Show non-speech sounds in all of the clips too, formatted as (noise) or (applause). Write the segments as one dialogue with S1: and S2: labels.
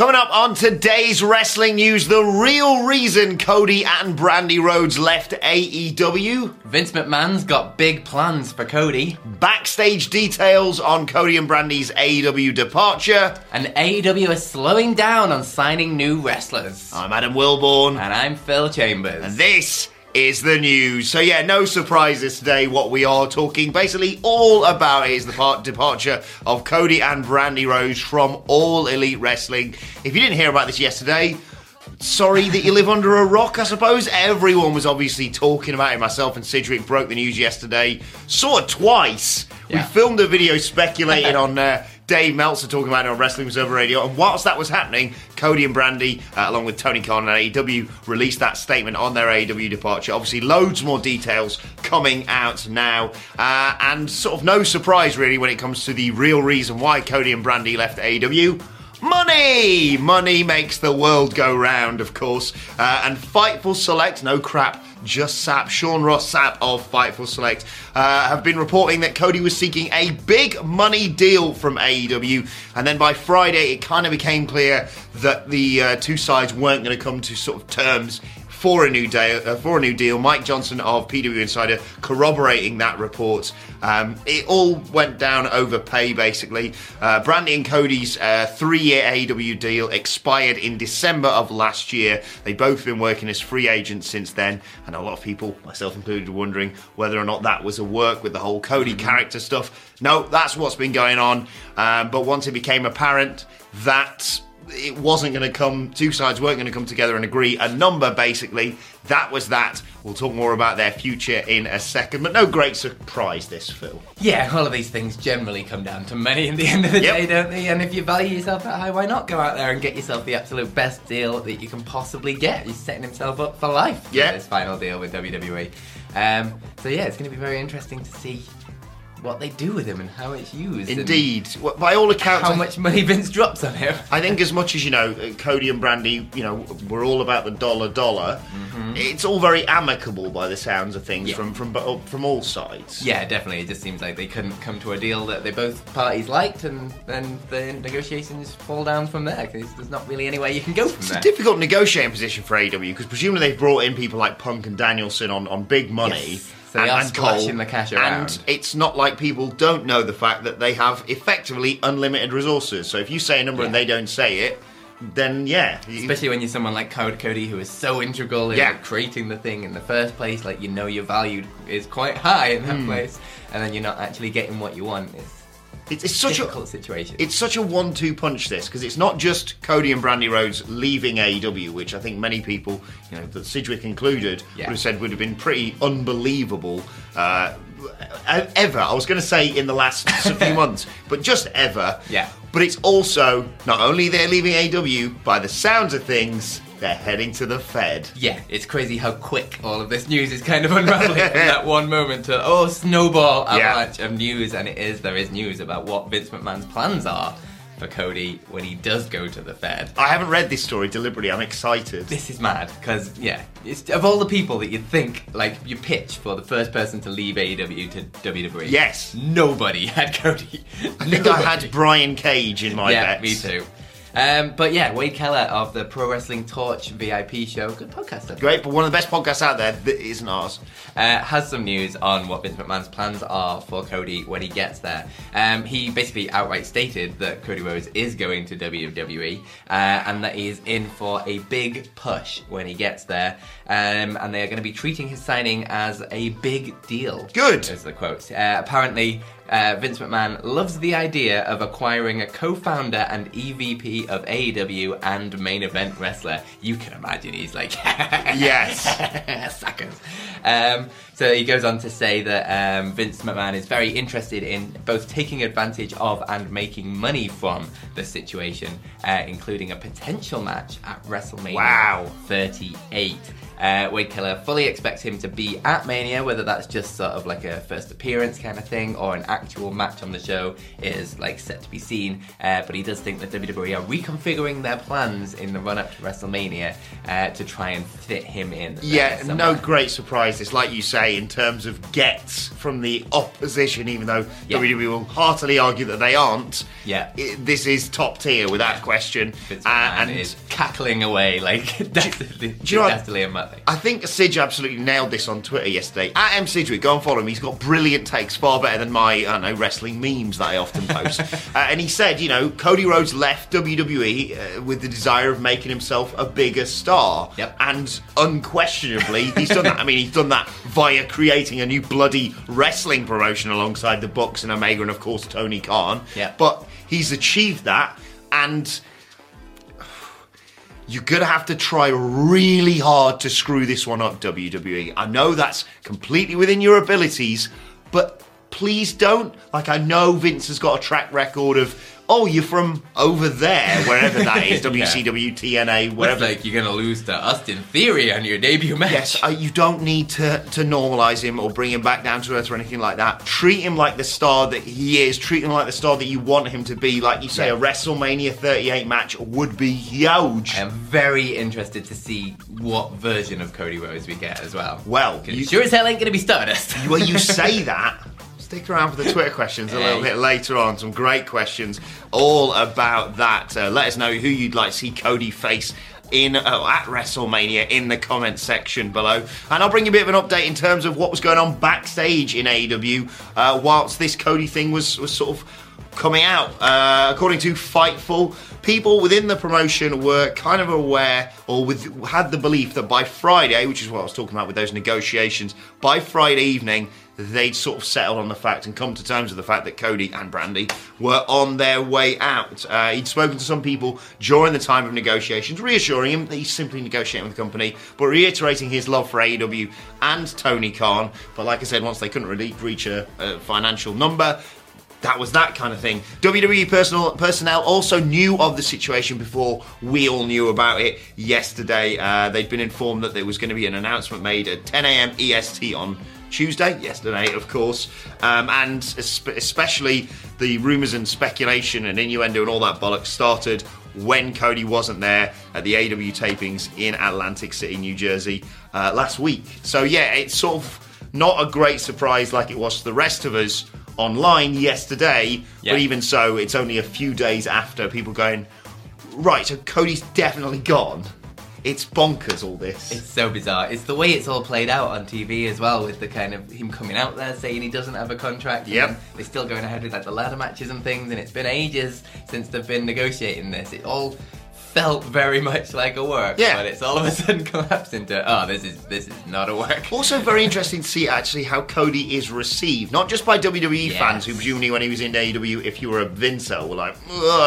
S1: Coming up on today's wrestling news, the real reason Cody and Brandi Rhodes left AEW,
S2: Vince McMahon's got big plans for Cody,
S1: backstage details on Cody and Brandi's AEW departure.
S2: and AEW is slowing down on signing new wrestlers.
S1: I'm Adam Wilborn,
S2: And I'm Phil Chambers.
S1: and this is the news. So yeah, no surprises today. What we are talking basically all about is the part departure of Cody and Brandi Rhodes from All Elite Wrestling. If you didn't hear about this yesterday, sorry that you live under a rock, I suppose. Everyone was obviously talking about it. Myself and Sidgwick broke the news yesterday. Saw it twice.
S2: Yeah.
S1: We filmed a video speculating (laughs) on uh, Dave Meltzer talking about it on Wrestling Observer Radio. And whilst that was happening, Cody and Brandi, uh, along with Tony Khan and AEW, released that statement on their AEW departure. Obviously, loads more details coming out now. Uh, and sort of no surprise, really, when it comes to the real reason why Cody and Brandi left AEW. Money! Money makes the world go round, of course. Uh, and Fightful Select, no crap, just Sapp, Sean Ross Sapp of Fightful Select, uh, have been reporting that Cody was seeking a big money deal from AEW. And then by Friday, it kind of became clear that the uh, two sides weren't going to come to sort of terms for a new day, uh, for a new deal. Mike Johnson of PW Insider corroborating that report. Um, it all went down over pay, basically. Uh, Brandi and Cody's uh, three-year AEW deal expired in December of last year. They've both been working as free agents since then, and a lot of people, myself included, wondering whether or not that was a work with the whole Cody character stuff. No, that's what's been going on. Um, but once it became apparent that it wasn't going to come, two sides weren't going to come together and agree a number, basically. That was that. We'll talk more about their future in a second, but no great surprise, this, Phil.
S2: Yeah, all of these things generally come down to money in the end of the
S1: Yep.
S2: day, don't they? And if you value yourself that high, why not go out there and get yourself the absolute best deal that you can possibly get? He's setting himself up for life
S1: Yeah.
S2: this final deal with WWE. Um, so yeah, it's going to be very interesting to see what they do with him and how it's used.
S1: Indeed. Well, By all accounts,
S2: How
S1: I-
S2: much money (laughs) Vince drops on him.
S1: I think as much as you know, uh, Cody and Brandi, you know, we're all about the dollar dollar. It's all very amicable by the sounds of things
S2: Yeah.
S1: from from from all sides.
S2: Yeah, definitely. It just seems like they couldn't come to a deal that they both parties liked, and then the negotiations fall down from there. Because there's not really anywhere you can go from
S1: It's a difficult negotiating position for AW because presumably they've brought in people like Punk and Danielson on, on big money.
S2: Yes. So they are splashing the cash around.
S1: And it's not like people don't know the fact that they have effectively unlimited resources. So if you say a number and they don't say it, then yeah.
S2: Especially when you're someone like Code Cody, who is so integral in
S1: Yeah.
S2: creating the thing in the first place. Like you know, your value is quite high in that
S1: Hmm.
S2: place, and then you're not actually getting what you want. It's
S1: it's, it's
S2: a
S1: such a
S2: difficult situation.
S1: It's such a one-two punch this because it's not just Cody and Brandi Rhodes leaving AEW, which I think many people, you know, that Sidgwick included,
S2: Yeah.
S1: would have said would have been pretty unbelievable. Uh, ever, I was going to say in the last (laughs) few months, but just ever.
S2: Yeah.
S1: But it's also not only they're leaving AEW, by the sounds of things, they're heading to the Fed.
S2: Yeah, it's crazy how quick all of this news is kind of (laughs) unraveling in that one moment to oh snowball
S1: Yeah.
S2: avalanche of news, and it is there is news about what Vince McMahon's plans are for Cody when he does go to the Fed.
S1: I haven't read this story deliberately. I'm excited.
S2: This is mad because yeah, it's, of all the people that you think like you pitch for the first person to leave AEW to WWE.
S1: Yes.
S2: nobody had Cody.
S1: I think I had Brian Cage in my
S2: yeah,
S1: bets.
S2: me too. Um, but yeah, Wade Keller of the Pro Wrestling Torch VIP show, good podcaster.
S1: Great, but one of the best podcasts out there that isn't ours.
S2: uh, has some news on what Vince McMahon's plans are for Cody when he gets there. Um, he basically outright stated that Cody Rhodes is going to WWE uh, and that he is in for a big push when he gets there. Um, and they are going to be treating his signing as a big deal.
S1: Good.
S2: Is the quote. Uh, apparently, uh, Vince McMahon loves the idea of acquiring a co-founder and EVP of AEW and main event wrestler. You can imagine he's like, (laughs)
S1: Yes. (laughs)
S2: suckers. Um, so he goes on to say that um, Vince McMahon is very interested in both taking advantage of and making money from the situation, uh, including a potential match at WrestleMania
S1: Wow.
S2: 38. Uh, Wade Keller fully expects him to be at Mania, whether that's just sort of like a first appearance kind of thing or an actual match on the show is like set to be seen. Uh, but he does think that WWE are reconfiguring their plans in the run up to WrestleMania uh, to try and fit him in.
S1: Yeah, no
S2: somewhere.
S1: Great surprises, like you say, in terms of gets from the opposition, even though
S2: Yeah.
S1: WWE will heartily argue that they aren't.
S2: Yeah.
S1: i- this is top tier without question. Uh, and
S2: is cackling away like (laughs) Dastardly,
S1: you know?
S2: And Muttley.
S1: I think Sidge absolutely nailed this on Twitter yesterday. At M Sidgwick, go and follow him. He's got brilliant takes, far better than my I don't know wrestling memes that I often post. (laughs) uh, and he said, you know, Cody Rhodes left WWE uh, with the desire of making himself a bigger star.
S2: Yep.
S1: And unquestionably, he's done that. I mean, he's done (laughs) that via creating a new bloody wrestling promotion alongside the Bucks and Omega, and of course Tony Khan.
S2: Yep.
S1: But he's achieved that, and you're gonna have to try really hard to screw this one up, WWE. I know that's completely within your abilities, but please don't. Like, I know Vince has got a track record of, oh, you're from over there, wherever that is. (laughs) WCW, TNA, wherever.
S2: like you're gonna lose to Austin Theory on your debut match.
S1: Yes, uh, you don't need to, to normalise him or bring him back down to earth or anything like that. Treat him like the star that he is. Treat him like the star that you want him to be. Like you say,
S2: Yeah.
S1: a WrestleMania 38 match would be huge.
S2: I am very interested to see what version of Cody Rhodes we get as well.
S1: Well, you-
S2: sure as hell ain't gonna be Stardust.
S1: well, you (laughs) say that. Stick around for the Twitter questions a little bit later on. Some great questions all about that. Uh, let us know who you'd like to see Cody face in oh, at WrestleMania in the comment section below. And I'll bring you a bit of an update in terms of what was going on backstage in AEW uh, whilst this Cody thing was, was sort of coming out. Uh, according to Fightful, people within the promotion were kind of aware or with, had the belief that by Friday, which is what I was talking about with those negotiations, by Friday evening, they'd sort of settled on the fact and come to terms with the fact that Cody and Brandi were on their way out. Uh, he'd spoken to some people during the time of negotiations, reassuring him that he's simply negotiating with the company, but reiterating his love for AEW and Tony Khan. But like I said, once they couldn't really reach a, a financial number, that was that kind of thing. WWE personnel, personnel also knew of the situation before we all knew about it yesterday. Uh, they'd been informed that there was going to be an announcement made at 10 a.m. EST on Tuesday, yesterday, of course, um, and especially the rumours and speculation and innuendo and all that bollocks started when Cody wasn't there at the AW tapings in Atlantic City, New Jersey, uh, last week. So, yeah, it's sort of not a great surprise like it was to the rest of us online yesterday,
S2: Yeah.
S1: but even so, it's only a few days after people going, right, so Cody's definitely gone. It's bonkers, all this.
S2: It's so bizarre. It's the way it's all played out on TV as well, with the kind of him coming out there saying he doesn't have a contract.
S1: Yep.
S2: They're still going ahead with like the ladder matches and things, and it's been ages since they've been negotiating this. It all felt very much like a work,
S1: Yeah.
S2: but it's all of a sudden (laughs) collapsed into oh, this is this is not a work.
S1: Also, very interesting to see actually how Cody is received, not just by WWE
S2: Yes.
S1: fans who presumably when he was in AEW, if you were a Vincel, were like,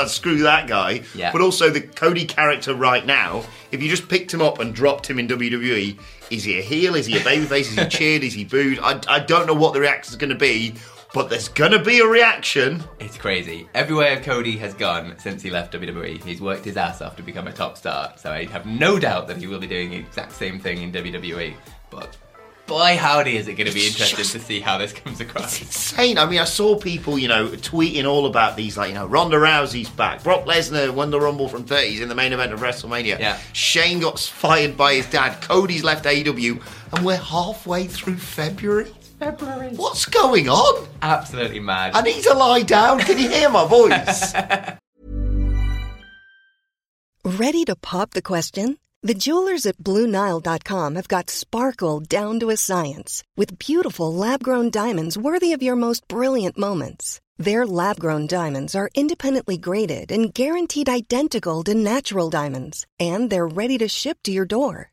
S1: screw that guy.
S2: Yeah.
S1: But also the Cody character right now, if you just picked him up and dropped him in WWE, is he a heel? Is he a babyface? is he (laughs) cheered? Is he booed? I, I don't know what the reaction is going to be, but there's to be a reaction.
S2: It's crazy. Everywhere Cody has gone since he left WWE, he's worked his ass off to become a top star. So I have no doubt that he will be doing the exact same thing in WWE. But boy, howdy, is it going to be interesting
S1: just-
S2: to see how this comes across.
S1: It's insane. I mean, I saw people, you know, tweeting all about these, like, you know, Ronda Rousey's back. Brock Lesnar won the Rumble from 30s in the main event of WrestleMania.
S2: Yeah.
S1: Shane got fired by his dad. Cody's left AEW, and we're halfway through February.
S2: February.
S1: What's going on?
S2: Absolutely mad.
S1: I need to lie down. Can you hear my voice? (laughs)
S3: Ready to pop the question? The jewelers at BlueNile.com have got sparkle down to a science with beautiful lab grown diamonds worthy of your most brilliant moments. Their lab grown diamonds are independently graded and guaranteed identical to natural diamonds, and they're ready to ship to your door.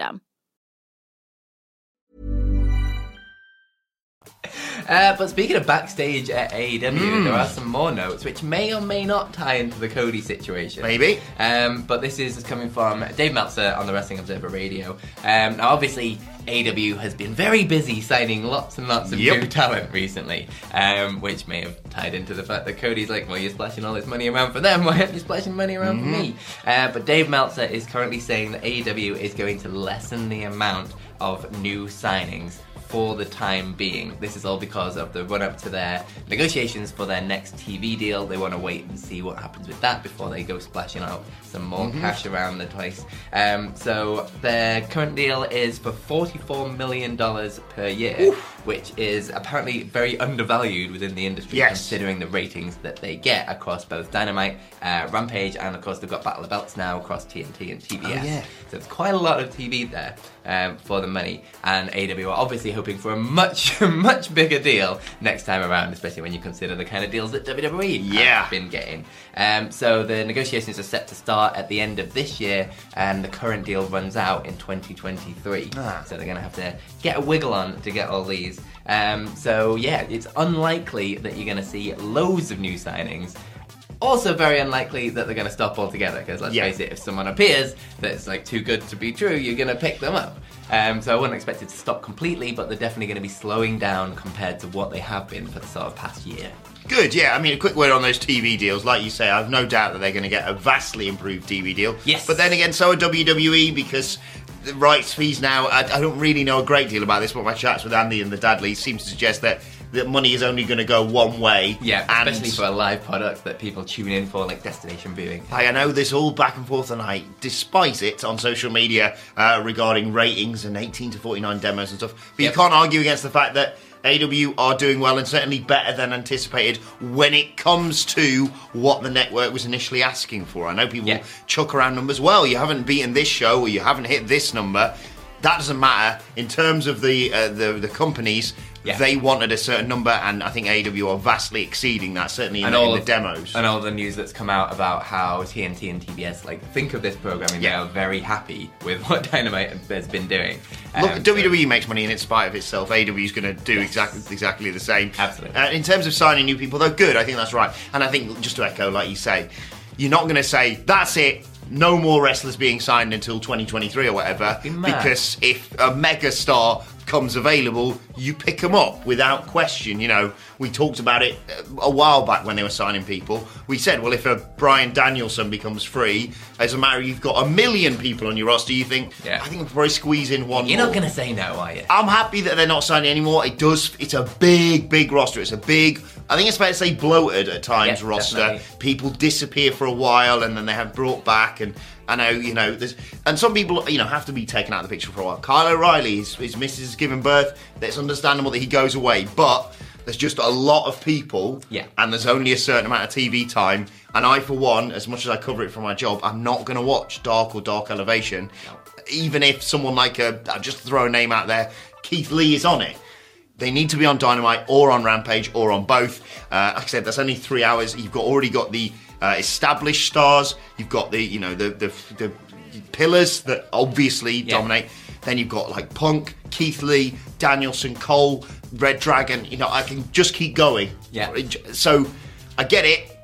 S4: system.
S2: Uh, but speaking of backstage at AEW,
S1: Hmm.
S2: there are some more notes which may or may not tie into the Cody situation.
S1: Maybe.
S2: Um, but this is coming from Dave Meltzer on the Wrestling Observer Radio. Um, now, obviously, AEW has been very busy signing lots and lots of
S1: Yep.
S2: new talent recently, um, which may have tied into the fact that Cody's like, well, you're splashing all this money around for them, (laughs) why aren't you splashing money around for me? Uh, but Dave Meltzer is currently saying that AEW is going to lessen the amount of new signings for the time being. This is all because of the run up to their negotiations for their next TV deal. They want to wait and see what happens with that before they go splashing out some more cash around the place. Um, so their current deal is for $44 million per year, which is apparently very undervalued within the industry
S1: Yes.
S2: considering the ratings that they get across both Dynamite, uh, Rampage, and of course they've got Battle of Belts now across TNT and TBS.
S1: Oh, yeah.
S2: So it's quite a lot of TV there um, for the money. And AW are obviously hoping for a much, (laughs) much bigger deal next time around, especially when you consider the kind of deals that WWE
S1: Yeah.
S2: have been getting. Um, so the negotiations are set to start at the end of this year, and the current deal runs out in 2023.
S1: Ah.
S2: So they're going to have to get a wiggle on to get all these. Um, so yeah, it's unlikely that you're going to see loads of new signings. Also, very unlikely that they're going to stop altogether because let's
S1: Yeah.
S2: face it, if someone appears that's like too good to be true, you're going to pick them up. Um, so I wouldn't expect it to stop completely, but they're definitely going to be slowing down compared to what they have been for the sort of past year.
S1: Good, yeah. I mean, a quick word on those TV deals. Like you say, I've no doubt that they're going to get a vastly improved TV deal.
S2: Yes.
S1: But then again, so are WWE because the rights fees now. I, I don't really know a great deal about this, but my chats with Andy and the Dadleys seem to suggest that that money is only going to go one way.
S2: Yeah,
S1: and
S2: especially for a live product that people tune in for, like destination viewing.
S1: I know this all back and forth, and I despise it on social media uh, regarding ratings and 18 to 49 demos and stuff. But
S2: Yep.
S1: you can't argue against the fact that AW are doing well and certainly better than anticipated when it comes to what the network was initially asking for. I know people
S2: Yeah.
S1: chuck around numbers. Well, you haven't beaten this show or you haven't hit this number. That doesn't matter in terms of the uh, the, the companies.
S2: Yeah.
S1: They wanted a certain number, and I think AW are vastly exceeding that. Certainly in,
S2: and
S1: the,
S2: all
S1: in the
S2: of-
S1: demos.
S2: and all the news that's come out about how TNT and TBS like think of this programming.
S1: Yeah.
S2: They are very happy with (laughs) what Dynamite has been doing.
S1: Look,
S2: Um, so-
S1: WWE makes money in spite of itself. AW is going to do exactly exactly the same.
S2: Absolutely.
S1: Uh, in terms of signing new people, though, good. I think that's right. And I think just to echo, like you say, you're not going to say that's it. No more wrestlers being signed until 2023 or whatever.
S2: Be.
S1: Because if a mega star comes available, you pick them up without question. You know, we talked about it uh, a while back when they were signing people. We said, well, if a Bryan Danielson becomes free, as a matter, you've got a million people on your roster. You think,
S2: Yeah.
S1: I think we'll probably squeeze in one.
S2: You're
S1: more.
S2: not going to say no, are you?
S1: I'm happy that they're not signing anymore. It does. It's a big, big roster. It's a big. I think it's fair to say bloated at times
S2: Yeah,
S1: roster.
S2: definitely.
S1: People disappear for a while and then they have brought back. And I know you know there's and some people you know have to be taken out of the picture for a while. Kyle O'Reilly, his, his missus has given birth. It's understandable that he goes away, but. There's just a lot of people,
S2: Yeah.
S1: and there's only a certain amount of TV time. And I, for one, as much as I cover it for my job, I'm not going to watch Dark or Dark Elevation, even if someone like a, I'll just throw a name out there, Keith Lee is on it. They need to be on Dynamite or on Rampage or on both. Uh, like I said, that's only three hours. You've got already got the uh, established stars. You've got the you know the the, the pillars that obviously
S2: Yeah.
S1: dominate. Then you've got like Punk, Keith Lee, Danielson, Cole, Red Dragon. You know, I can just keep going.
S2: Yeah.
S1: So I get it,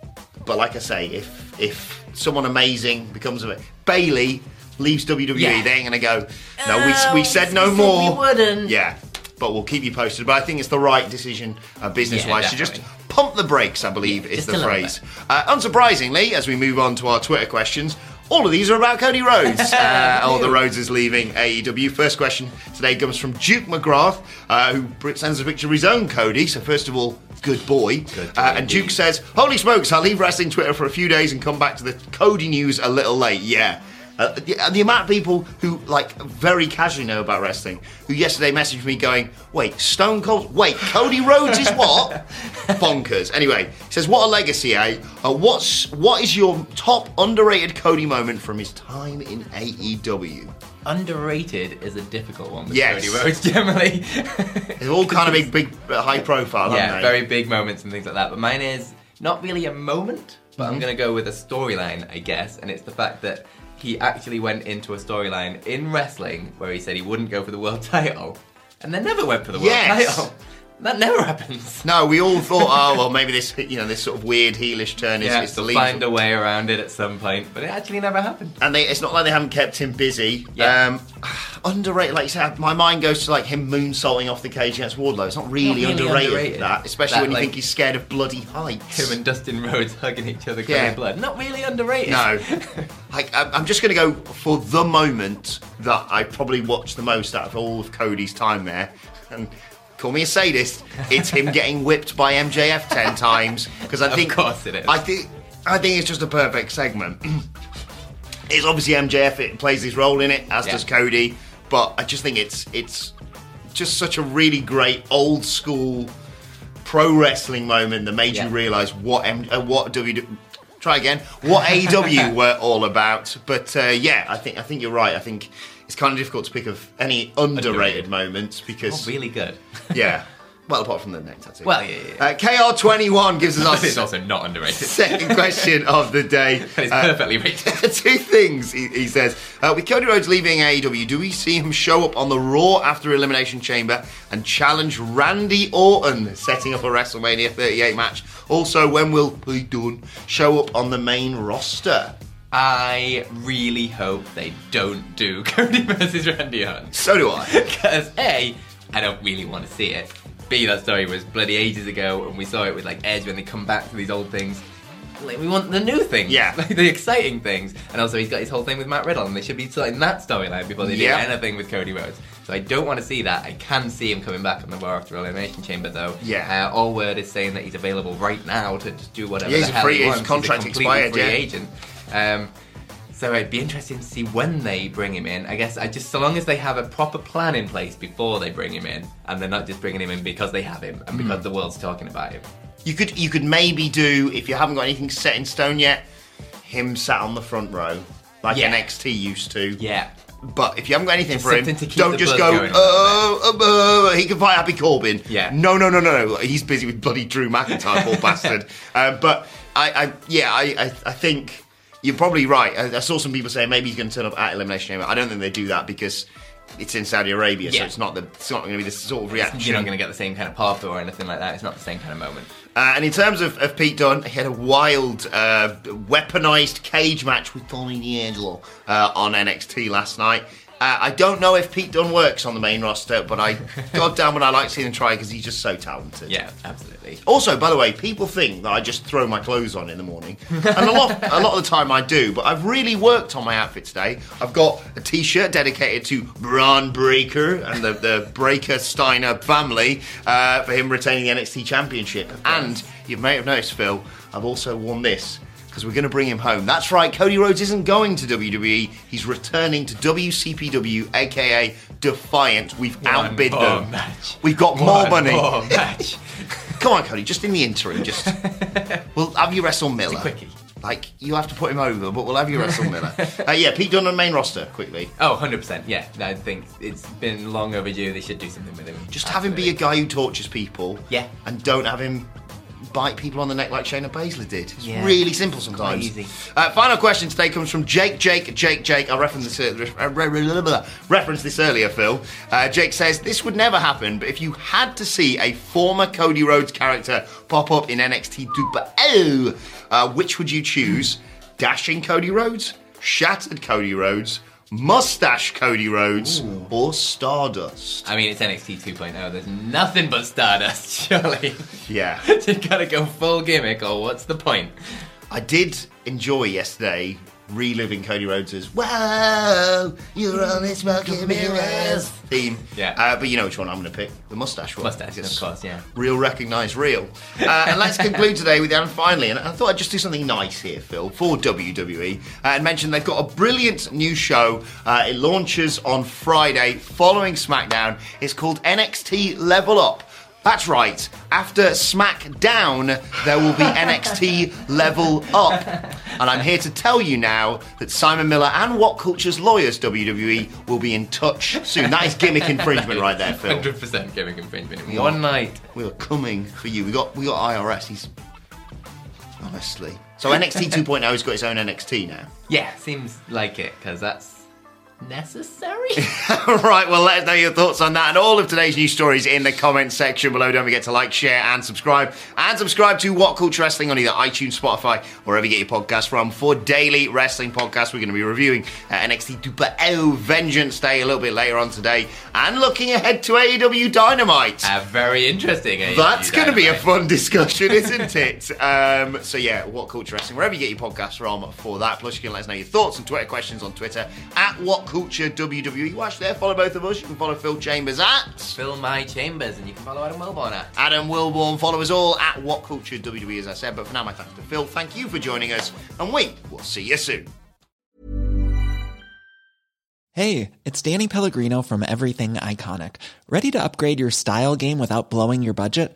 S1: but like I say, if if someone amazing becomes a it, Bayley leaves WWE,
S2: Yeah.
S1: they ain't gonna go. No, we,
S2: Oh,
S1: we said no
S2: we
S1: more.
S2: we wouldn't."
S1: Yeah, but we'll keep you posted. But I think it's the right decision, uh, business-wise,
S2: Yeah,
S1: to just. Pump the brakes. I believe
S2: Yeah,
S1: is the phrase. Uh, unsurprisingly, as we move on to our Twitter questions. All of these are about Cody Rhodes. (laughs) Uh, all the Rhodes is leaving AEW. First question today comes from Duke McGrath, uh, who sends a picture of his own Cody. So first of all, good boy.
S2: Good
S1: uh, and Duke
S2: indeed.
S1: says, "Holy smokes! I'll leave wrestling Twitter for a few days and come back to the Cody news a little late." Yeah. Uh, the, the amount of people who like very casually know about wrestling, who yesterday messaged me going, "Wait, Stone Cold? Wait, Cody Rhodes is what? (laughs) Bonkers." Anyway, he says, "What a legacy, eh? Uh, what's what is your top underrated Cody moment from his time in AEW?"
S2: Underrated is a difficult one with
S1: Yes.
S2: Cody Rhodes (laughs) generally.
S1: They're all kind of big, (laughs) big, uh, high profile,
S2: yeah, very big moments and things like that. But mine is not really a moment, but
S1: Mm-hmm.
S2: I'm going to go with a storyline, I guess. And it's the fact that he actually went into a storyline in wrestling where he said he wouldn't go for the world (laughs) title, and then never went for the world
S1: Yes.
S2: title. That never happens.
S1: No, we all thought, oh well, maybe this, you know, this sort of weird heelish turn is,
S2: Yeah,
S1: is the lead.
S2: find a way around it at some point, but it actually never happened.
S1: and they, it's not like they haven't kept him busy.
S2: Yeah.
S1: Um, underrated, like you said, my mind goes to like him moonsaulting off the cage against Wardlow. It's not really,
S2: Not really
S1: underrated,
S2: underrated.
S1: that, especially
S2: That,
S1: when you
S2: like-
S1: think he's scared of bloody heights.
S2: Him and Dustin Rhodes hugging each other,
S1: Yeah.
S2: blood. Not really underrated.
S1: no, (laughs) like I'm I'm just going to go for the moment that I probably watched the most out of all of Cody's time there, and call me a sadist. It's him getting whipped by MJF ten times because I
S2: Of
S1: think
S2: course it is.
S1: I think I think it's just a perfect segment. (clears throat) it's obviously MJF. It plays his role in it, as
S2: Yeah.
S1: does Cody. But I just think it's it's just such a really great old school pro wrestling moment that made
S2: Yeah.
S1: you realise what M- uh, what W. Try again. What AEW (laughs) were all about. But uh, yeah, I think I think you're right. I think it's kind of difficult to pick of any underrated,
S2: Underrated.
S1: moments
S2: Oh,
S1: because
S2: really good. (laughs)
S1: yeah. Well, apart from the neck tattoo.
S2: Well, yeah, yeah,
S1: Uh, KR21 gives us our (laughs)
S2: it's also not underrated.
S1: second question of the day. (laughs)
S2: And it's
S1: Uh,
S2: perfectly rated.
S1: Two things, he, he says. Uh, with Cody Rhodes leaving AEW, do we see him show up on the Raw after Elimination Chamber and challenge Randy Orton, setting up a WrestleMania 38 match? Also, when will Pete Dunne show up on the main roster?
S2: I really hope they don't do (laughs) Cody versus Randy Orton.
S1: So do I. (laughs)
S2: Because A, I don't really want to see it. B, that story was bloody ages ago, and we saw it with like Edge when they come back to these old things. Like, we want the new things,
S1: Yeah.
S2: like (laughs) the exciting things. And also, he's got his whole thing with Matt Riddle, and they should be starting that storyline before they
S1: Yeah.
S2: do anything with Cody Rhodes. So I don't want to see that. I can see him coming back on the Raw after Elimination Chamber, though.
S1: Yeah.
S2: Uh, all word is saying that he's available right now to just do whatever
S1: Yeah, he's
S2: the
S1: a
S2: hell
S1: free-
S2: he
S1: his
S2: wants. He's a
S1: contract
S2: completely
S1: expired,
S2: free
S1: yeah.
S2: agent. Um, so it'd be interesting to see when they bring him in. I guess I just so long as they have a proper plan in place before they bring him in, and they're not just bringing him in because they have him and
S1: Hmm.
S2: because the world's talking about him.
S1: You could you could maybe do if you haven't got anything set in stone yet. Him sat on the front row like
S2: Yeah.
S1: NXT used to.
S2: Yeah,
S1: But if you haven't got anything
S2: Just
S1: for him,
S2: to keep
S1: don't just go. Oh, uh, uh, he can fight Happy Corbin.
S2: Yeah.
S1: No, no, no, no, no. He's busy with bloody Drew McIntyre, poor (laughs) bastard. Uh, but I, I, yeah, I, I, I think you're probably right. I, I saw some people saying maybe he's going to turn up at Elimination Chamber. I don't think they do that because it's in Saudi Arabia, so it's not the, it's not going to be the sort of reaction.
S2: you're not going to get the same kind of pop or anything like that. It's not the same kind of moment.
S1: Uh, and in terms of, of Pete Dunne, he had a wild, uh, weaponized cage match with Tony D'Angelo uh, on NXT last night. Uh, I don't know if Pete Dunne works on the main roster, but I, (laughs) goddamn, would I like seeing him try because he's just so talented.
S2: Yeah, absolutely.
S1: Also, by the way, people think that I just throw my clothes on in the morning, and a lot, (laughs) a lot of the time I do. But I've really worked on my outfit today. I've got a T-shirt dedicated to Bron Breakker and the, the Breakker Steiner family uh, for him retaining the NXT Championship. And you may have noticed, Phil, I've also worn this because we're going to bring him home. That's right, Cody Rhodes isn't going to WWE. He's returning to WCPW, aka Defiant. We've outbid
S2: more
S1: them.
S2: match.
S1: We've got more money.
S2: more (laughs) match.
S1: Come on, Cody, just in the interim, just (laughs) we'll have you wrestle Miller.
S2: quickie.
S1: Like you have to put him over, but we'll have you wrestle Miller. (laughs) uh, yeah, Pete Dunne on main roster quickly.
S2: Oh, 100%. Yeah, I think it's been long overdue. They should do something with him.
S1: Just have him be a guy who tortures people.
S2: Yeah.
S1: and don't have him bite people on the neck like Shayna Baszler did. It's
S2: Yeah.
S1: really simple sometimes. Uh, final question today comes from Jake, Jake, Jake, Jake. I referenced this, uh, re- re- re- re- referenced this earlier, Phil. Uh, Jake says, This would never happen, but if you had to see a former Cody Rhodes character pop up in NXT 2.0, uh, which would you choose? Dashing Cody Rhodes? Shattered Cody Rhodes? Mustache Cody Rhodes? Or Stardust?
S2: I mean, it's NXT 2.0. There's nothing but Stardust, (laughs) surely.
S1: Yeah. (laughs)
S2: you gotta go full gimmick, or what's the point?
S1: I did enjoy yesterday reliving Cody Rhodes' "Wow, you're on this smoky mirrors" theme.
S2: Yeah.
S1: Uh, but you know which one I'm going to pick? The mustache one.
S2: Mustache, of course, yeah.
S1: Real recognise real. Uh, and let's conclude (laughs) today with and finally. And I thought I'd just do something nice here, Phil, for WWE, uh, and mention they've got a brilliant new show. Uh, it launches on Friday following SmackDown. It's called NXT Level Up. That's right. After SmackDown, there will be (laughs) NXT Level Up. And I'm here to tell you now that Simon Miller and What Culture's lawyers, WWE, will be in touch soon. That is gimmick infringement right there, Phil.
S2: 100% gimmick infringement in
S1: Yeah.
S2: one night.
S1: We are coming for you. We got we got IRS. He's honestly. So NXT 2.0 has got its own NXT now.
S2: Yeah, seems like it, because that's necessary. (laughs)
S1: right, well, let us know your thoughts on that and all of today's news stories in the comments section below. Don't forget to like, share, and subscribe. And subscribe to What Culture Wrestling on either iTunes, Spotify, wherever you get your podcast from. For daily wrestling podcasts, we're going to be reviewing uh, NXT 2.0 Vengeance Day a little bit later on today and looking ahead to AEW Dynamite.
S2: uh, very interesting. eh?
S1: That's going to be a fun discussion, (laughs) isn't it? Um, so yeah, what culture wrestling, wherever you get your podcasts from for that. Plus, you can let us know your thoughts and Twitter questions on Twitter at what culture WWE. Watch there, follow both of us. You can follow Phil Chambers at
S2: Phil my chambers, and you can follow Adam Wilborn at.
S1: Adam Wilborn. Follow us all at what culture WWE, as I said. But for now, my thanks to Phil. Thank you for joining us, and we will see you soon.
S5: Hey, it's Danny Pellegrino from Everything Iconic. Ready to upgrade your style game without blowing your budget?